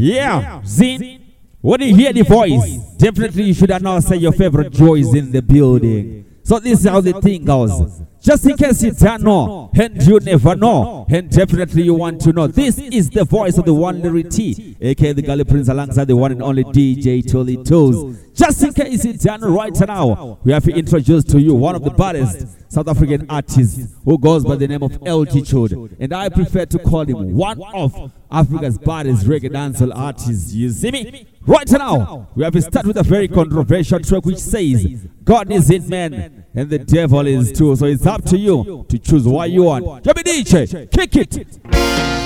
Yeah, Zin. When you hear the voice, definitely you should announce your favorite joy is in the building. So this is how the thing goes. Just in case you don't know, and you never know, and definitely you want to know. This is the voice of the one T, aka the Gully Prince, alongside the one and only DJ Tully Tools. Just in case you don't know right now, we have to introduce to you one of the baddest South African artists who goes by the name of Altitude, and I prefer to call him one of Africa's baddest reggae dancehall artists. You see me? Right now, we have to start with a very controversial track which says, God is in man and the devil is too. So it's up to you to choose what you want. Jabby kick it.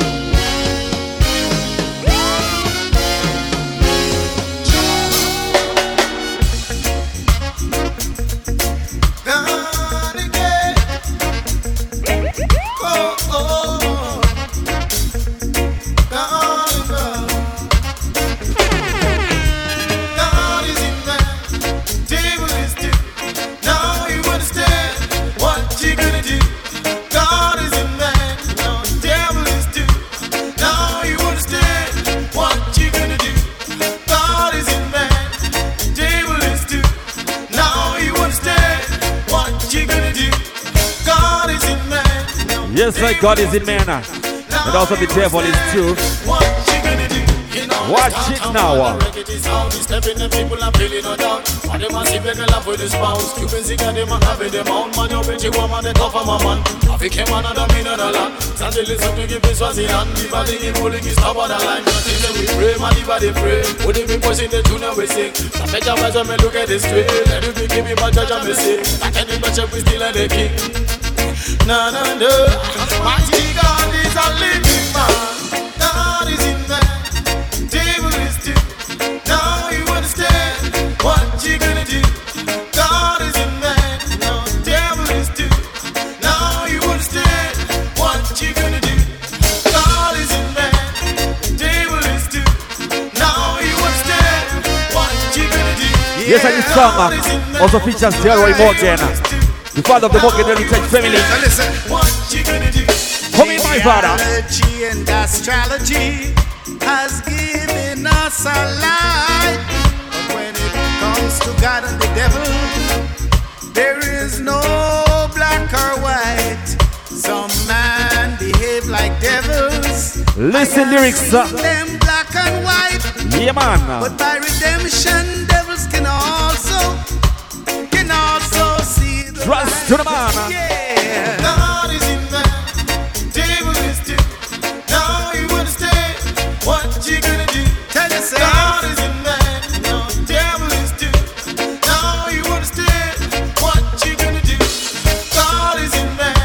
Yes, like God is in man, but also the devil is too. Watch it now. about the record, it's how they step in the people are feeling no doubt. And them a see people love with the spouse. Cubans in them a having them own man. You bet woman they cover my man. African man and a mean and a lot. Stand still listen to give this was in hand. The body in pulling is top of the line. Nothing that we pray, man, the body pray. Would it and and. No, no, no. Mighty God is a living man. God is in man. Devil is too. Now you understand what you gonna do. God is in man. No, devil is too. Now you understand what you gonna do. God is in man. Devil is too. Now you understand what you gonna do. Yes, and this song also features Denroy Morgan, the father of the Morgan Heritage family. What you gonna do? Come in, my father. Genealogy and astrology has given us a light. But when it comes to God and the devil, there is no black or white. Some man behave like devils. Listen lyrics, uh, Them black and white. yeah man. But by redemption, devils can also Trust to the man. Yeah. Is in devil is too. Now you understand what you gonna do. Tell yourself. God is in no devil is too. Now you understand what you gonna do. God is in man,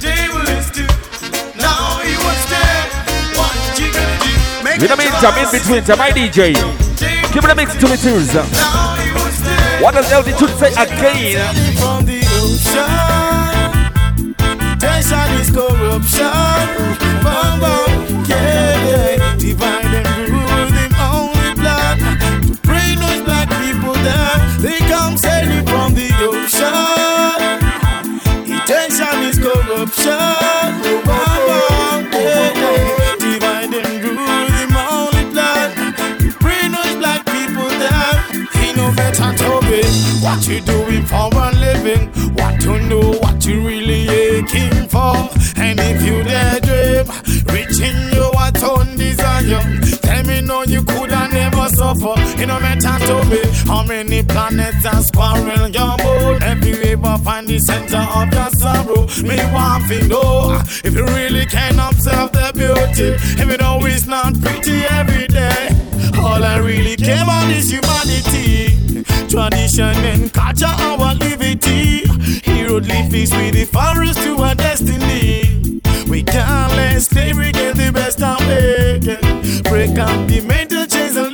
devil is too. Now you understand what you gonna do. Make In the meantime, in between, to my DJ. Give me the mix to me. What does Altitude say again? from the ocean. Tension is corruption. Bang, bang, suffer. It no matter to me how many planets are squirrel your moon. If you ever find the center of your sorrow, me want to know if you really can observe the beauty. If it always not pretty every day. All I really care about is humanity, tradition and culture, our liberty. Hero leafies with the forest to our destiny. We can't let slavery get the best of it. Break up the mental chains and.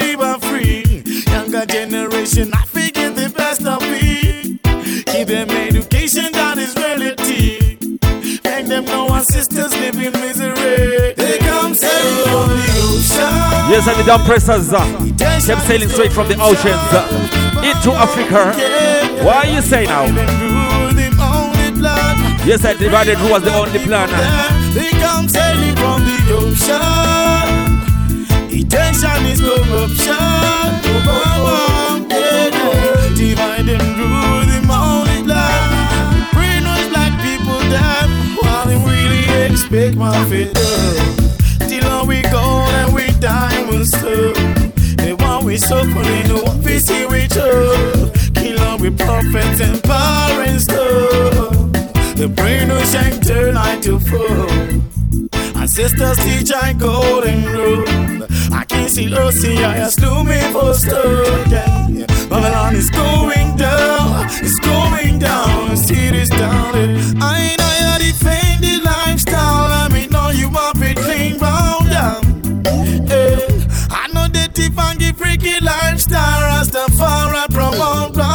Younger generation, I forget the best of it. Give them education that is relative. Make them know our sisters live in misery. They come sailing from the ocean. Yes, and the dumb pressers uh, kept sailing straight from the oceans uh, into Africa. Why you say now? Yes, I divided who was the only plan. They come sailing from the ocean. Tension is corruption. Oh, yeah. Divide and rule the only black. Brainwash black people dead while they really expect my fate. Till all we go and we die will stop. And while we suffer, they know what we see we do. Kill all we prophets and parents stuff. The brain will shank turn night to fall. Ancestors teach I golden rule. I can't see Lucy, I slew me for. Yeah, yeah. Babylon is going down, it's going down, city's down. I know you defend the lifestyle, I mean, know you want it clean round, yeah. Eh, I know that if I give freaky lifestyle, Rastafari promote round, yeah.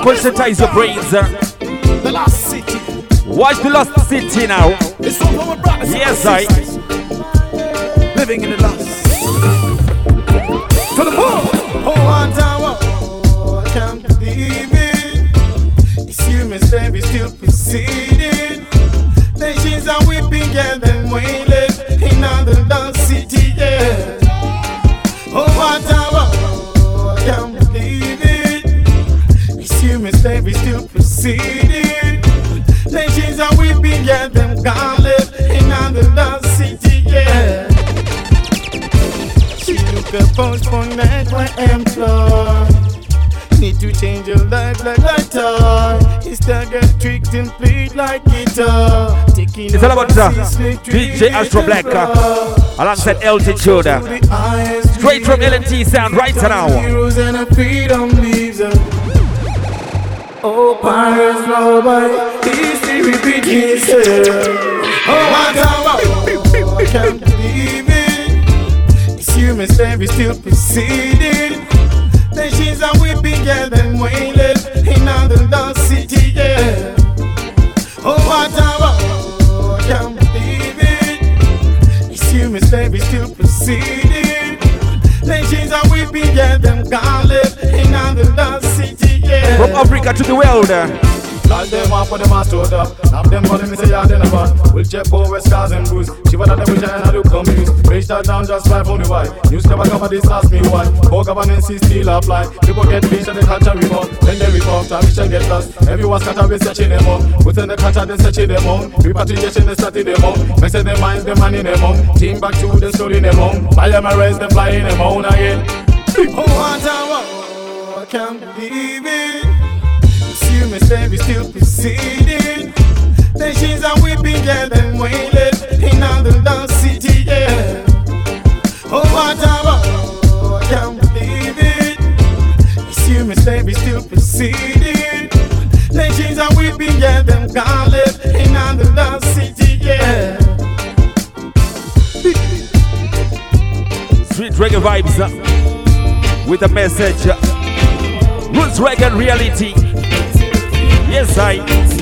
Conscientize your brains. uh. The last city. Watch the lost city now. It's all our brothers. Yes, I. living in the lost. To the moon. Night when. Need to change your life like that toy. Instead get tricked and played like guitar. Taking It's all about they DJ Astro Black the uh, alongside Altitude. Uh, the Straight from. LNT sound right now. Heroes and a freedom leaves us. Oh, pirates, history itself. Oh, I can't, Slavery still proceeding. Nations are weeping, yeah, them wailing in another lost city, yeah. Oh, I can't, believe it. It's human slavery still proceeding. Nations are weeping, yeah, them gone live in another lost city, yeah. From Africa to the world. uh, Like them one for them a stored up. Have them money, me say yeah, then about. Will check for West Cars and Bruce. Shiva that them wish I had to come use. Reach that down just five only why. News never cover this, ask me why. Poor governance is still apply. People get bleached and the culture report. Then they we shall get lost. Everyone's scatter, we searching them out. Within the culture, then searching them out. Repatriation, they starting them out. Mixing their minds, them money them out. Team back to them, storing them out. Buy them a raise, them flying them out again. Oh, one time, oh, I can't believe it. Human slavery still proceeding. Nations are weeping, yeah, them wailing in another lost city, yeah. Oh, what a I can't believe it. It's human slavery still proceeding. Nations are weeping, yeah, them gone live in another lost city, yeah. Street reggae vibes uh, with a message. uh, Roots reggae reality. Yes, I.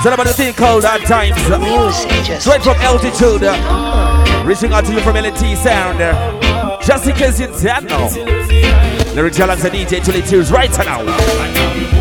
It's all about the thing called Hard Times. Straight from altitude. uh, Reaching out to you from LNT Sound. Just in case you didn't know. Lyrics alongside DJ Tully Tears right now.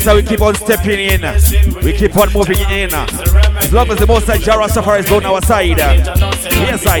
Stepping Yes, we keep on stepping in. We keep on moving in. As long as the most Jah Rastafari is on our side. Yes, I.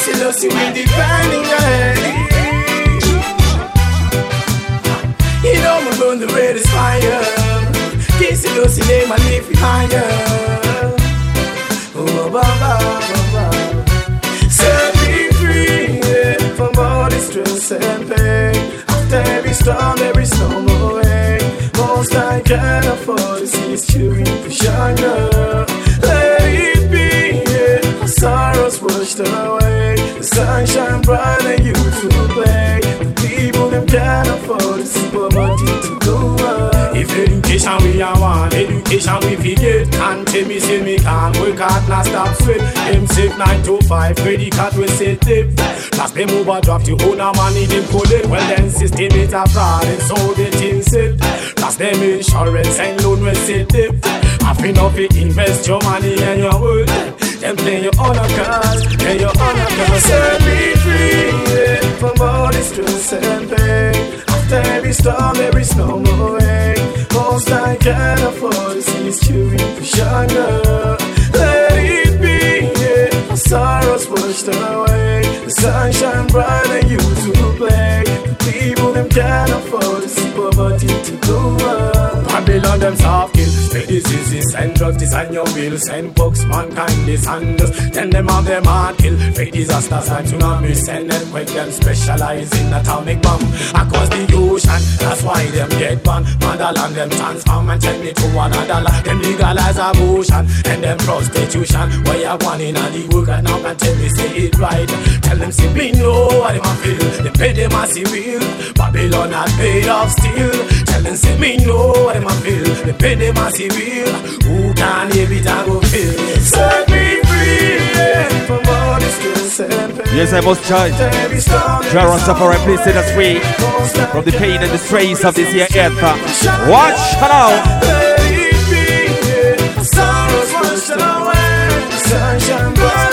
I see Lucy with the burning eye You know we burn the red is fire the Lucy name and live higher Oh, ba, ba, ba, ba. Set me free yeah, from all the stress and pain. After every storm, every storm away. Most I can afford is his chewing for China. Let it be, yeah. Sorrows washed away. The sunshine bright and you to play. The people them can't afford to see poverty to go away. If education we are one, education we forget. Can't tell me say me can't work hard, not stop sweat. Them sick 9 to 5, credit card we set tip. Plus them overdraft, you own a money them collect. Well then system is a fraud and so the thing set. Plus them insurance and loan we set tip. Half enough to invest your money and your worth. Them play your own cards, play your own cards. Set me free yeah, from all the stress and pain. After every storm, every storm away. Most I can afford is his chewing for China. Sorrows washed away. The sunshine bright and you to play. The people them can't afford to see poverty to go away. Babylon them soft kill. Spread diseases and drugs, design your will. Send books, mankind dishandles. Then them have them hard kill. Fake disasters and tsunamis. Send earthquake, them specialize in atomic bomb. Across the ocean, that's why them get banned. Motherland them transform and send it to another land. Them legalize abortion and them prostitution. Where you one in the work and now can tell me say it right. Tell them say me know what them a feel. They pay them as bill. Babylon had paid off still. Tell them say me know what them a feel. They pay them as bill. Who can hear it and go feel? Set me free yeah, from all this and. Yes, I must charge. Storm, Jah Rastafari, please set us free from the pain and the strains of this here earth. Uh. Watch it be, yeah. Sorrows washed away. Sunshine bright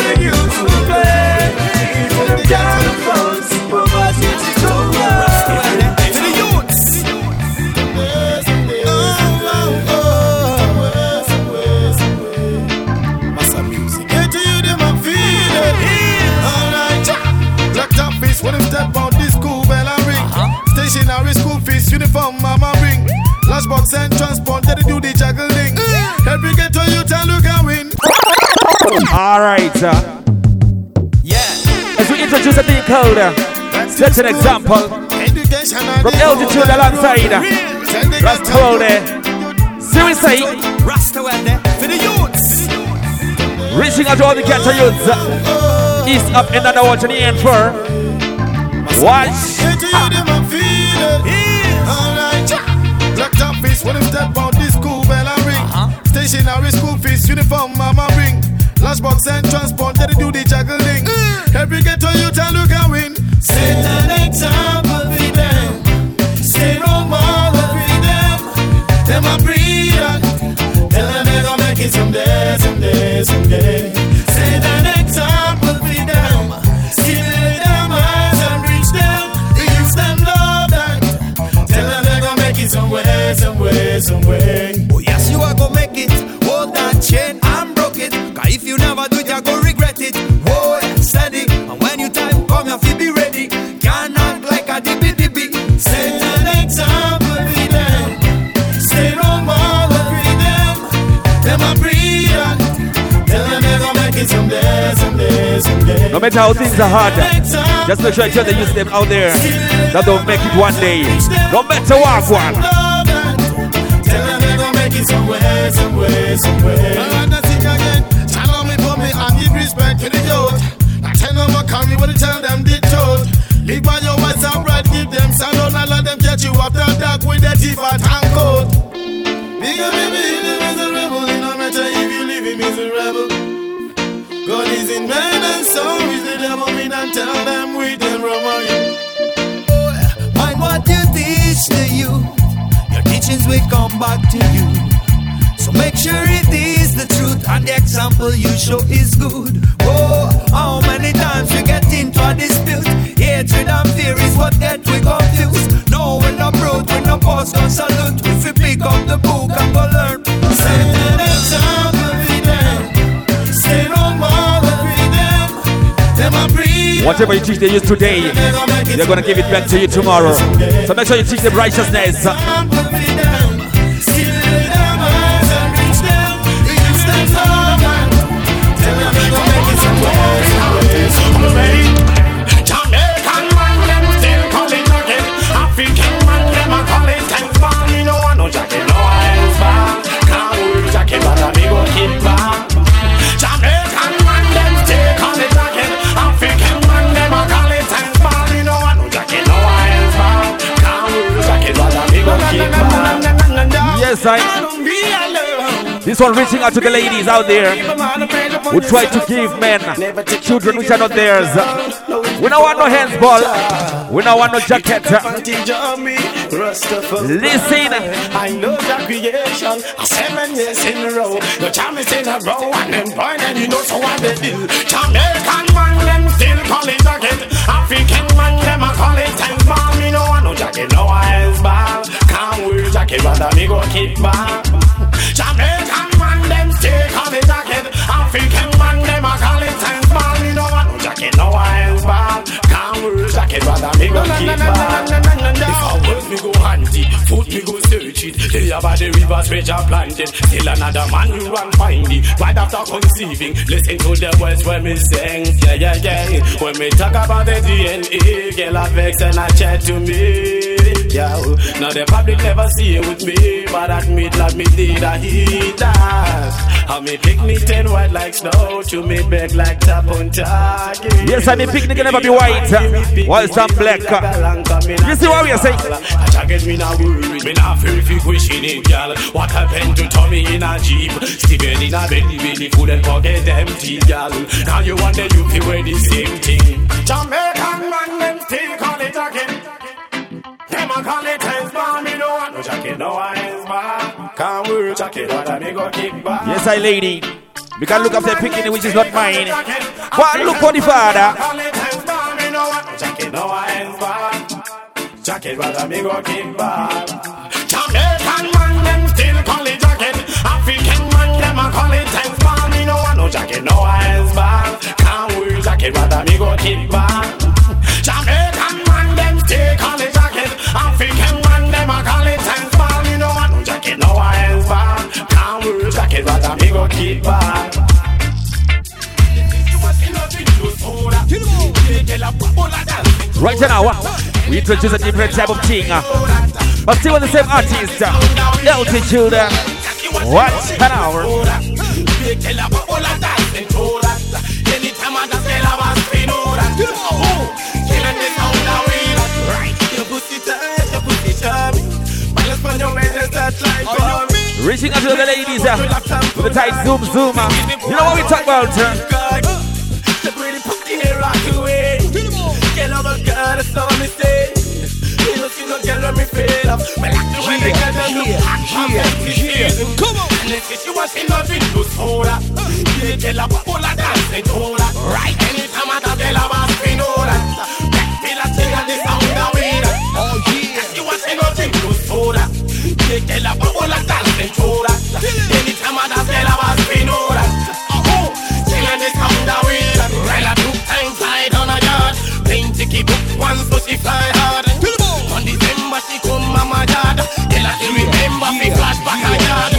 do the juggling. Every ghetto youth and look and win. All right. Uh, Yeah. as we introduce a thing called uh, Set an example Education and from the altitude alongside uh, Rasta World there. Seriously, Rasta there for the youths. reaching out to all the ghetto youths. uh, East up in the watch and the end for. Watch. School fees, uniform, mama bring. Lunchbox and transport, they do the juggling. Mm. Every ghetto youth and look and win. Set an example for them. Stay role model for them. Them a breeder. Tell them they gon' make it someday, someday, someday. Set an example for them. Stimulate them eyes and reach them. The youth them love that. Tell them they gon' make it somewhere, somewhere, somewhere. Oh yes, you are gonna make it. No matter how things are hard, just make sure you tell the youth them out there that they'll make it one day. No matter what, one. Tell them they gon' make it somewhere, somewhere, somewhere. I wanna sing again. Tell them me for me and give respect to the youth. I tell them I come what I tell them the truth. Live by your words and right, give them salon and let them catch you after dark with the teeth and coat. Big up, baby, the miserable, it no matter if you live in miserable. God is in man so is the devil, me and tell them we them wrong. Mind what you teach the youth. Your teachings will come back to you. So make sure it is the truth and the example you show is good. Oh, how many times we get into a dispute? Hatred and fear is what get we confused. No, we're not proud, we're not pause, no salute. If we pick up the book and go learn. Whatever you teach the youth today, they're gonna give it back to you tomorrow. So make sure you teach them righteousness. This one reaching out to the ladies out there who try to give men children which are not theirs. We don't want no hands ball. We don't want no jacket. Listen. I know the creation. Seven years in a row. The charm is in a row. And them point and you know so what they do. Jamaican man, them still call it jacket. African man, them a call it tank bar. Me no want no jacket, no hands bar. Can't wear jacket, but me go keep bar. Jamaican man, them still call it jacket. African man, them a call it tank bar. Me no want no jacket, no hands bar. Can't wear jacket, but me go keep bar. If I work, me go hunt it. Foot, me go search it. They by the rivers which are planted. Still another man you run find it. Right after conceiving, listen to the words when me sing. Yeah, yeah, yeah. When me talk about the DNA, girl, I vex and I chat to me. Yeah, now the public never see it with me, but admit like me did I hit that. How me me ten white like snow, to me beg like tap on target. Yes, I mean picnic can never be white. Whilst I'm black. You see what we are saying? Me now me now feel if you question it, girl. What happened to Tommy in a Jeep? Steven in a belly, belly food and pocket empty, girl. Now you wonder you feel wear the same thing. Jamaican man, them still call it again. Them a call it hands bar, me no want no jacket, no hands bar. Can't wear a jacket, but I me go kick back. Yes, I lady. We can look after picking which is not mine. What look for the father? Jacket, no hands bar. Jacket, I me go kick back. Jamaican man, them still call it jacket. African man, them a call it hands bar. Me no want no jacket, no hands bar. Can't wear jacket, I me go kick back. Jamaican man, them still call it jacket. African man, them a call it hands bar. Me no want no jacket, no hands bar. Can't wear jacket, I me go kick back. Right now, we introduce a different type of thing. uh, But still the same artist. uh, Altitude. uh, What an hour. Reaching out to the ladies uh, with the tight zoom zoom. Uh. You know what we talk about? Uh? Over girl, that's me. You know, see no girl when me. Me like the way they get them look hot, Come on. And if she was in love with loose soda, you tell her what all I dance and hold her. Right. Anytime I tell her about spin all that. Feel a thing and the sound of weed. Oh yeah. She was in love with loose soda. You tell her what all I dance and hold her. Anytime I tell her about spin all that. Ticket book once so she fly hard. On December she come mama yard. Tell her she remember me flashback a yard.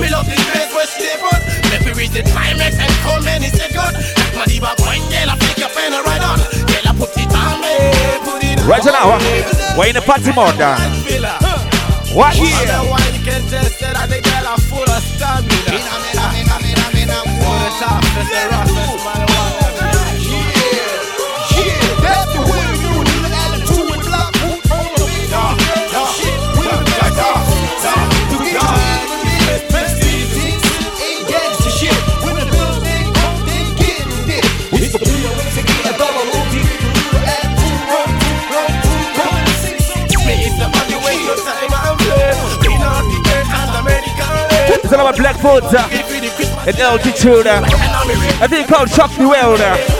Me love where she put. Let me reach the climax and come and it's a good. Like my diva girl, I pick pen and right on. Girl, I put it on me, put it on. Right now, uh, we're in the party mode. Uh. What here? Why you can test that I think girl are full of stamina. For the toughest, the roughest, man, the one that- It's all about Blackfoot uh, and. Uh. and I'm a I think called Shock the World. Uh.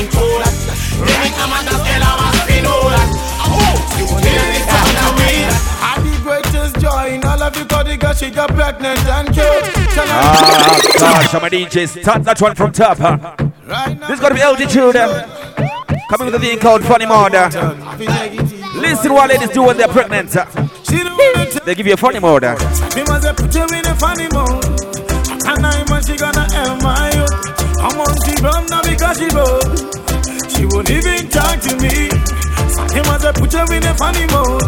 And at I can get to get over it. Women at the door for the money, me can't stop it. Up in a mall with the girl, them love to it. One fire, one bust a spade and camp on it. Next is you watching no drink, no soda. The girl a bubble a dance and throw that. Anytime I dance, girl a want to know that. That feel a thing and the sound a weed. Come again, that she wants no drink, no soda. See, the girl a bubble a dance and throw that. Anytime I dance, girl a want to know that. Oh, you hear the sound a weed. I the greatest joy in all of you got the girl, she got pregnant and cute. Tell her Ah, gosh, I'm a DJ. Start that one from top. Huh? right now. This is gonna be altitude. Uh. Coming with a thing called Funny Mode. Uh. Listen what ladies do when they're pregnant. She don't wanna tell They give you a funny mode. She broke. She won't even talk to me. He must have put her in a funny mood.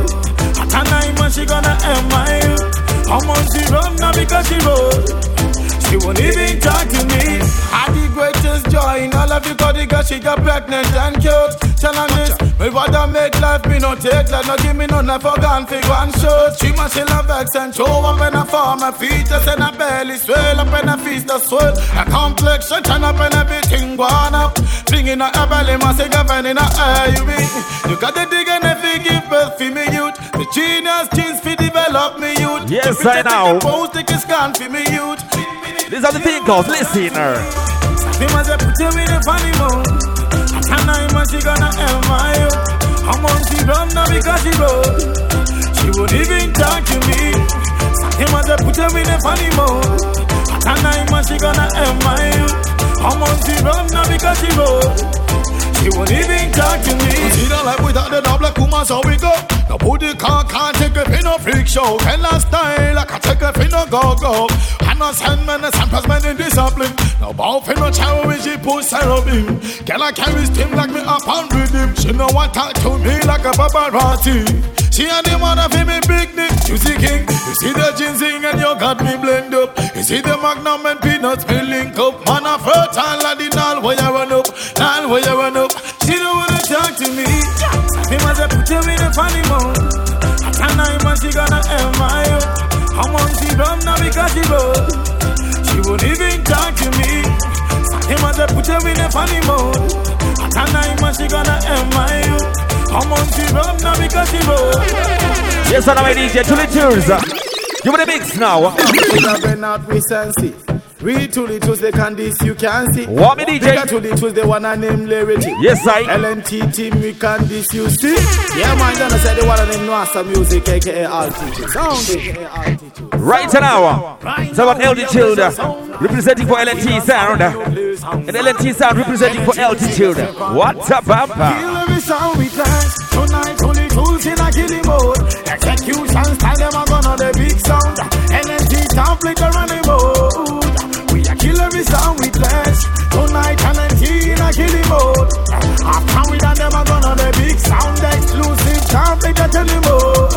And I man she gonna help my. I'm on she run now because she broke. She won't even talk to me. I the greatest joy in all of you got the girl she got pregnant and cute. Tell her this, me rather make life me no take like no give me none I forgone fi go and shoot. She must she love vex and show up when I fall my feet just and her belly swell up and her feet the swell. Her complexion turn up and everything go on up. Flinging her belly must say girlfriend in her eye you be. You got the dig and you give birth fi me youth. The genius genes fi develop me youth. Yes, I know. Post take a scan fi me youth. These are the thing calls. Listen. Me must have put her in a funny mood. And I man she gonna help my you. I'm on she run now because she broke. She won't even talk to me. He must have put her in a funny mood. And I man she gonna help my you. I'm on she run now because she broke. She won't even talk to me. See the life without the double kuma so we go. No booty car can't take a pin no freak show. Can I style like I take a pin no go go. And no sandman and samples man in discipline. No bow for no chow when she push cherubim. Can I carry steam like me up and rhythm? She no want talk to me like a paparazzi. She and the man of me big dick. You see king, you see the ginseng and you got me blend up. You see the magnum and peanuts me link up. Man a fertile like the null where you run up, null where you run up. She don't wanna talk to me. Me must have put her in a funny mood. And I man she gonna help my you. I'm she run now because she broke. She won't even talk to me. He must have put her in a funny mood. And I man she gonna help my you. I'm she run now because she broke. Yes, I'm a DJ. To the tours. Uh. Give me the mix now. We have been out we sense Read to the truth, they can this you can see. What me DJ? Bigger to the truth, they wanna name Larity. Yes, I. LNT team, we can this you see. Yeah, man, gonna say they wanna name Noasa music, aka altitude. Sound aka altitude. Right now. It's about altitude. uh, Representing for LNT sound. And LNT sound representing for altitude. What's up, Papa? Kill every sound we clash. Tonight, only tools in a killing mode. Execution style, them are gonna the big sound. LNT can't play the running mode down with less. Tonight Valentina kill him out. After we done them, I'm gonna be big sound exclusive. Can't play that anymore.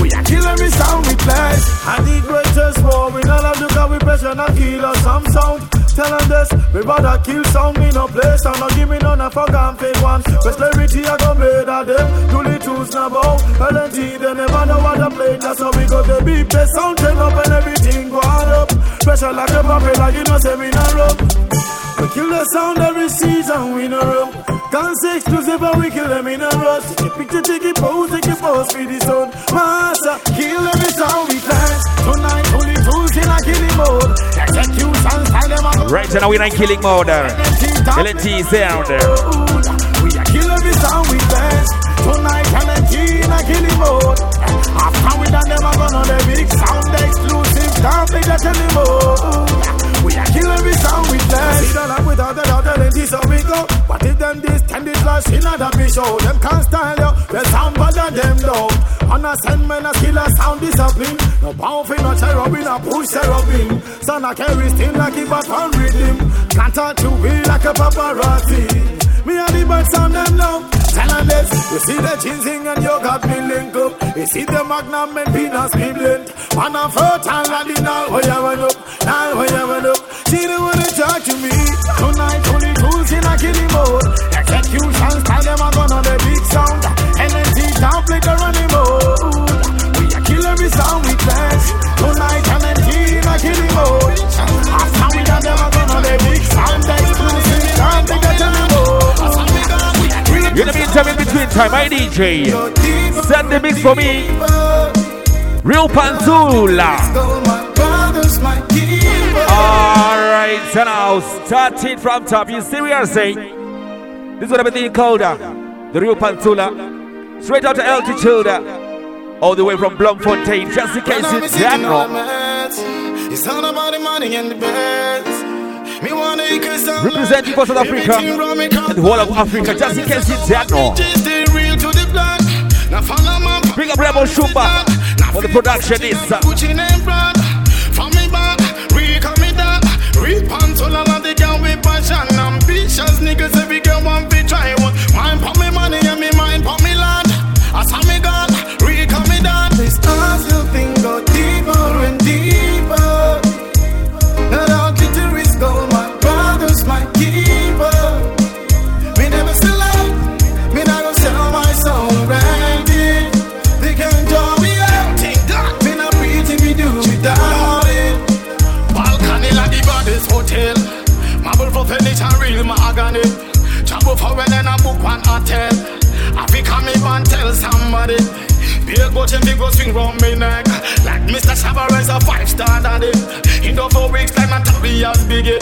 We are killing me sound with less. I need greatest war. We not have to go with pressure, not kill us. I'm sound. Tell them this, we rather kill sound, me no play sound, not give me none of fuck and fake one. Best clarity, I go made of them. Do the tools now, bow. LNT, they never know what to play. That's how we got the beat, the sound, turn up and everything go up. Pressure like a puppet, like you know, say me not rope. We kill the sound every season, we no rub. Can't say exclusive, but we kill them in a rush. Take a picture, take a pose, take a pose for the sun. Master, kill every sound we clash. Tonight, tools in a killing mode. Execution style, them a Right now, we're in killing mode. LNT sound. We are kill every sound we dance. Tonight, LNT in a killing mode. After we done them, I gonna the big sound exclusive. Can't be the telling mode. We a kill every sound we dance. See that without the doubt, LNT so we go. What if them this ten this flash in a big show? Them can't style you. The sound bother them down. On a send men a skill a sound discipline. No bound for no cherubim, no push cherubim. Son a carry still like if a fan rhythm. Can't touch you be like a paparazzi. Me and the birds sound them now. This. You see the ginseng and you got me link up. You see the magnum and peanuts me blend. Man a fertile and the now where you went up. Now where you went up. See the way they talk to me. Tonight only tools in a killing mode. Execution style them a gun on the big sound. NNT down play the running. We a kill every sound we clash. Tonight NNT time, my DJ. Send the mix for me. Real Pantula. Alright, so now starting from top. You see we I'm saying? This is what I've been colder. The real Pantula. Straight out to altitude. All the way from Bloemfontein, just in case you don't know. It's all about the money and the beds. Me wanna Representing for South Africa and the whole of Africa, just in case you don't know. Stay real to the plan. Now follow my Big up Rebel Shumba for the production is. uh, Gucci name brand. From me back, we come me down. Real pants all of the girl with passion. Ambitious niggas every girl want to try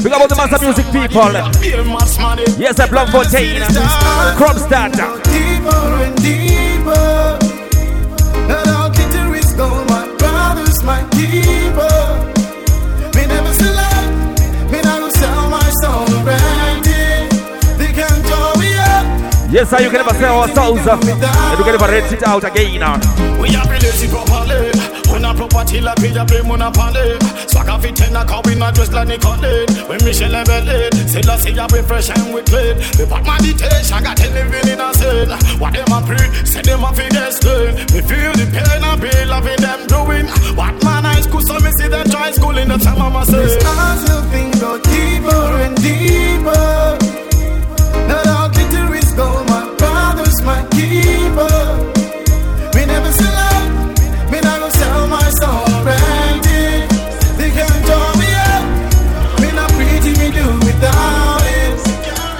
Big up all the master music people. Yes, at Bloemfontein. Crop starter. Deeper and deeper. My brother's my keeper. Never sell my soul. They can't draw me up Yes, sir, you can never sell our souls. And you can never rent it out again. We are lazy properly. When a property like we are pay monopoly. Swag off it ten a car we not dress like Nicole. When Michelle and Belly, say la say I be fresh and we clean. We put meditation, got ten living in a sin. What them a pre, say them a fi get slain. Me feel the pain and be loving them doing. What man I school, so me see them try school in the time my say. Stars you think go deeper and deeper.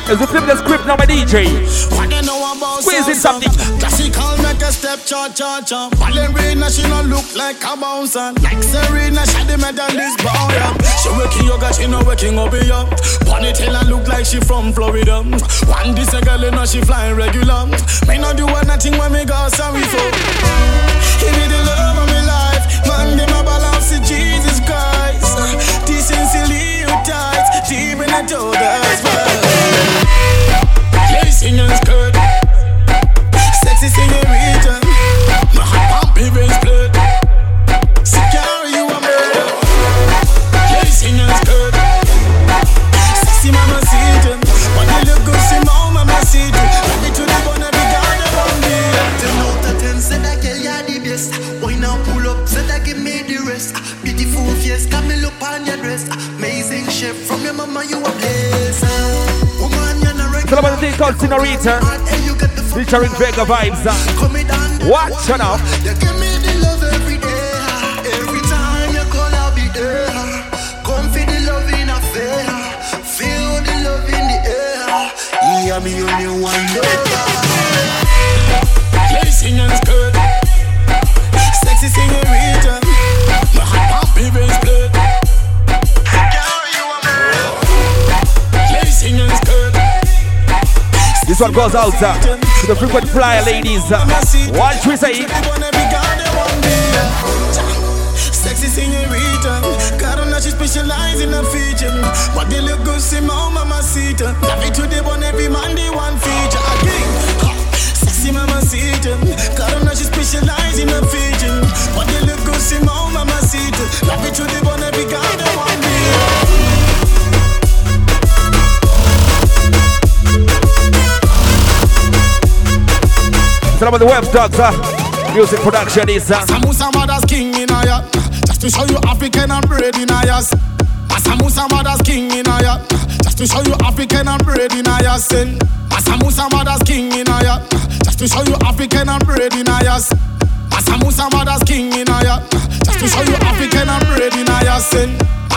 As we flip the script now, my DJ. What you know about Squeeze in something. Classical make a step cha cha cha. Ballerina she no look like a bouncer. Like Serena she the medalist boy. She working yoga she no working over here. Ponytail and look like she from Florida. One this a girl you know she flying regular. Me no do nothing when me go sorry for. Give me the love of my life. Man, them a balance to Jesus Christ. Decency you tight. Deep in the togas. Lacing and skirt. Sexy senorita. My heart pump even split. Secure you a murder. Lacing and skirt. Sexy mama seated. When you look good, see mama mama seated. Ready to the bone, every guy around me. Ten out of ten, say that girl you the best. Why now pull up, say that give me the rest. Beautiful face, come me look on your dress. Best. Chef from your mama, you a blessing. Woman, you're not It's all about the thing called Senorita. Featuring Vega Vibes. uh. Watch it out. You give me the love every day. Every time you call, I'll be there. Come feel the love in a fair. Feel the love in the air. Yeah, me only one lover. Lacing and skirt. Sexy senorita. My heart pump This one goes out uh, to the frequent flyer ladies. Uh, watch we say. Sexy senorita, God she specialize in a feature. What they look good, see my mama sita. Love it to the one every Monday one feature again. Sexy mama sita, God on she specialize in a feature. What they look good, see my mama sita. Love it to the one every God one day. All about the web dogs. Uh, music production is. Uh, Samusa mother's king in a ya. Just to show you African and bread in a ya. Samusa mother's king in a ya. Just to show you African and bread in a ya. Samusa mother's king in a ya. Just to show you African and bread in a ya. Samusa mother's king in a ya. Just to show you African and bread in a ya.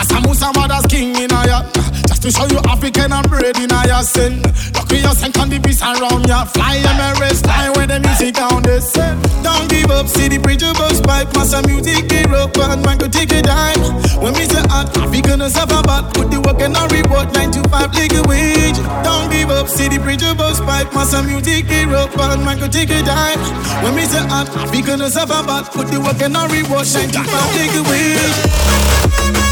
Samusa mother's king in a ya. Just to show you African and bread in ya. Sin. Lucky you send on the beats around ya. Fly Emirates, fly where the music down there. Sin. Don't give up, see the bridge of bus pipe. Massa music get up and man go take a dime. When me say hot, we gonna suffer but put the work and I reward 9 to 5 legal wage. Don't give up, see the bridge of bus pipe. Massa music get up and man go take a dime. When me say hot, we gonna suffer but put the work and I reward 9 to 5 legal wage.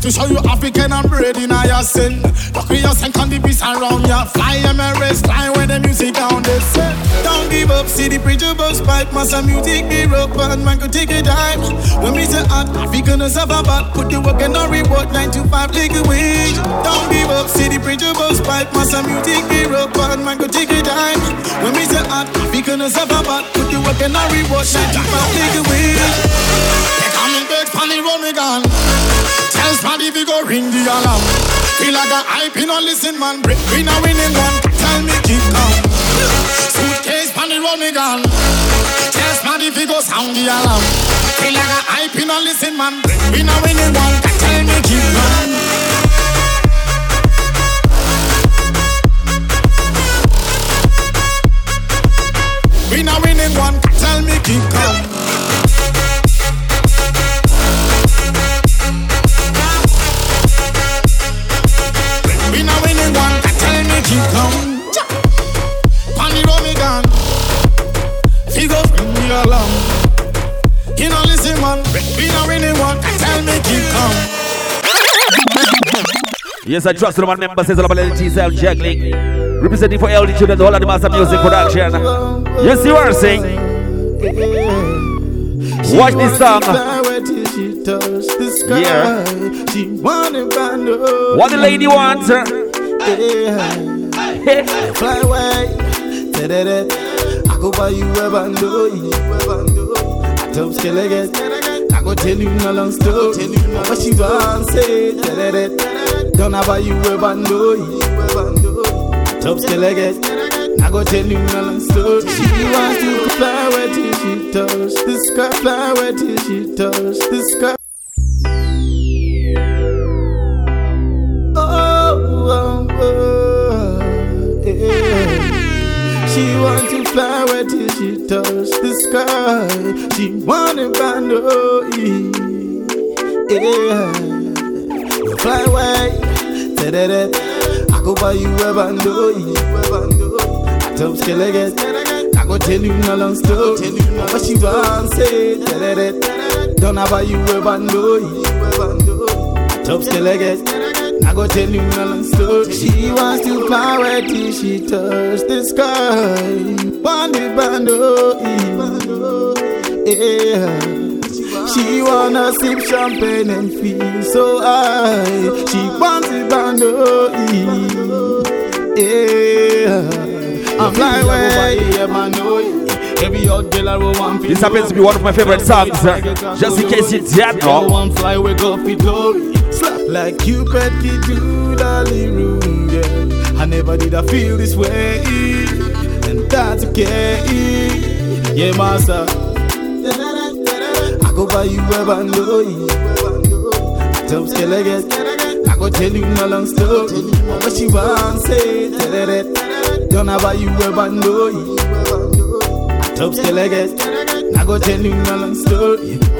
To show you African bread in a ya sin. Lucky you send on the beats around ya. Fly Emirates, fly where the music down they say. Don't give up, see the bridge of bus pipe. Massa music be up and man go take a time. When me say hot, we gonna suffer but put the work and no reward 9 to 5 legal wage. Don't give up, see the bridge of bus pipe. Massa music be up and man go take a time. When me say hot, we gonna suffer but put the work and no reward 9 to 5 legal wage. Back, funny roll me gone. Tell somebody we go ring the alarm. Feel like a hype, you know, listen, man. Break, we now winning one. Tell me keep calm. Suitcase, funny roll me gone. Tell somebody we go sound the alarm. Feel like a hype, you know, listen, man. Break, we now winning one. Tell me keep calm. We now winning one. Tell me keep calm. Along. You know listen man. We winning one. Tell me keep calm. Yes, I trust the man member says about LG Sound juggling. Representing for LG Children, the whole of the Master Music Production. Yes, you I'm saying? Watch this song. Yeah. What the lady wants. Fly away, go buy you a bando, I top skeleton. I go tell you no long story. What she want say, da-da-da. Gonna buy you a bando, top skeleton. I go tell you no long story. She wants to fly away till she touch the sky, fly away till she touch the sky. Oh, oh, oh, yeah. She want to fly away till she touch the sky. She want a bando, yeah. You fly away, da-da-da. I go buy you a bando, yeah. Top skeleton. I go tell you no long story. What she want say, da-da-da. Don't I buy you a bando, yeah. Top skeleton. I go tell you no long story. She wants to fly away till she touch the sky. Bandi bando, Yeah. She wanna sip champagne and feel so high. She wants it bando. Yeah. I'm fly away. Yeah, man, know it. Every odd girl I will want This happens to be one of my favorite songs, uh, just in case you didn't know. Like Cupid kid to dolly room, yeah. I never did I feel this way, and that's okay. Yeah, master. I go by you ever know Top scale I. I go tell you no long story. What she want say, tell that. Don't have you ever know Top scale I. I go tell you my long story.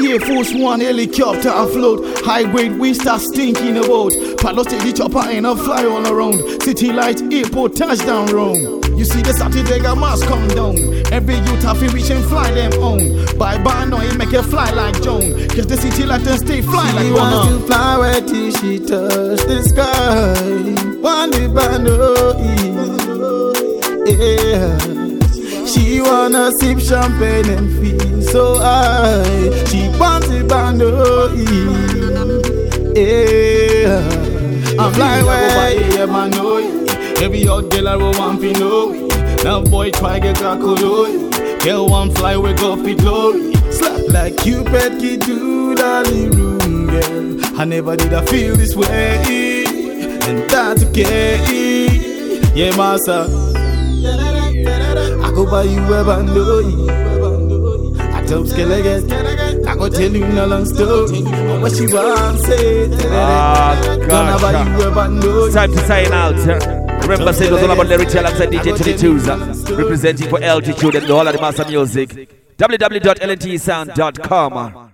Air Force One helicopter afloat. High grade we start stinking about. Pilots take the chopper and a fly all around. City lights, airport, touchdown room. You see the Saturday got mass come down. Every youth have to reach and fly them own. Bye bye, no, he make it fly like Joan. Cause the city light and stay fly like She one. wants to fly where till she touch the sky. One the bando, yeah. She wanna sip champagne and feel so high. She wants the bando, oh, yeah. I'm fly away, oh, yeah, man. Every odd girl I want to know. Now boy try get got cool oh, Girl one fly we go for glory. Slap like Cupid kid to dolly room, girl. I never did I feel this way, and that's okay. Yeah, master. I you ever know it. I top scale I. Go tell you no long story. What she want say. Ah, you ever know time to sign out. Remember, say it was all about Larry Tell alongside DJ 22s, uh, representing for Altitude and the whole of the master music. www.lntsound.com.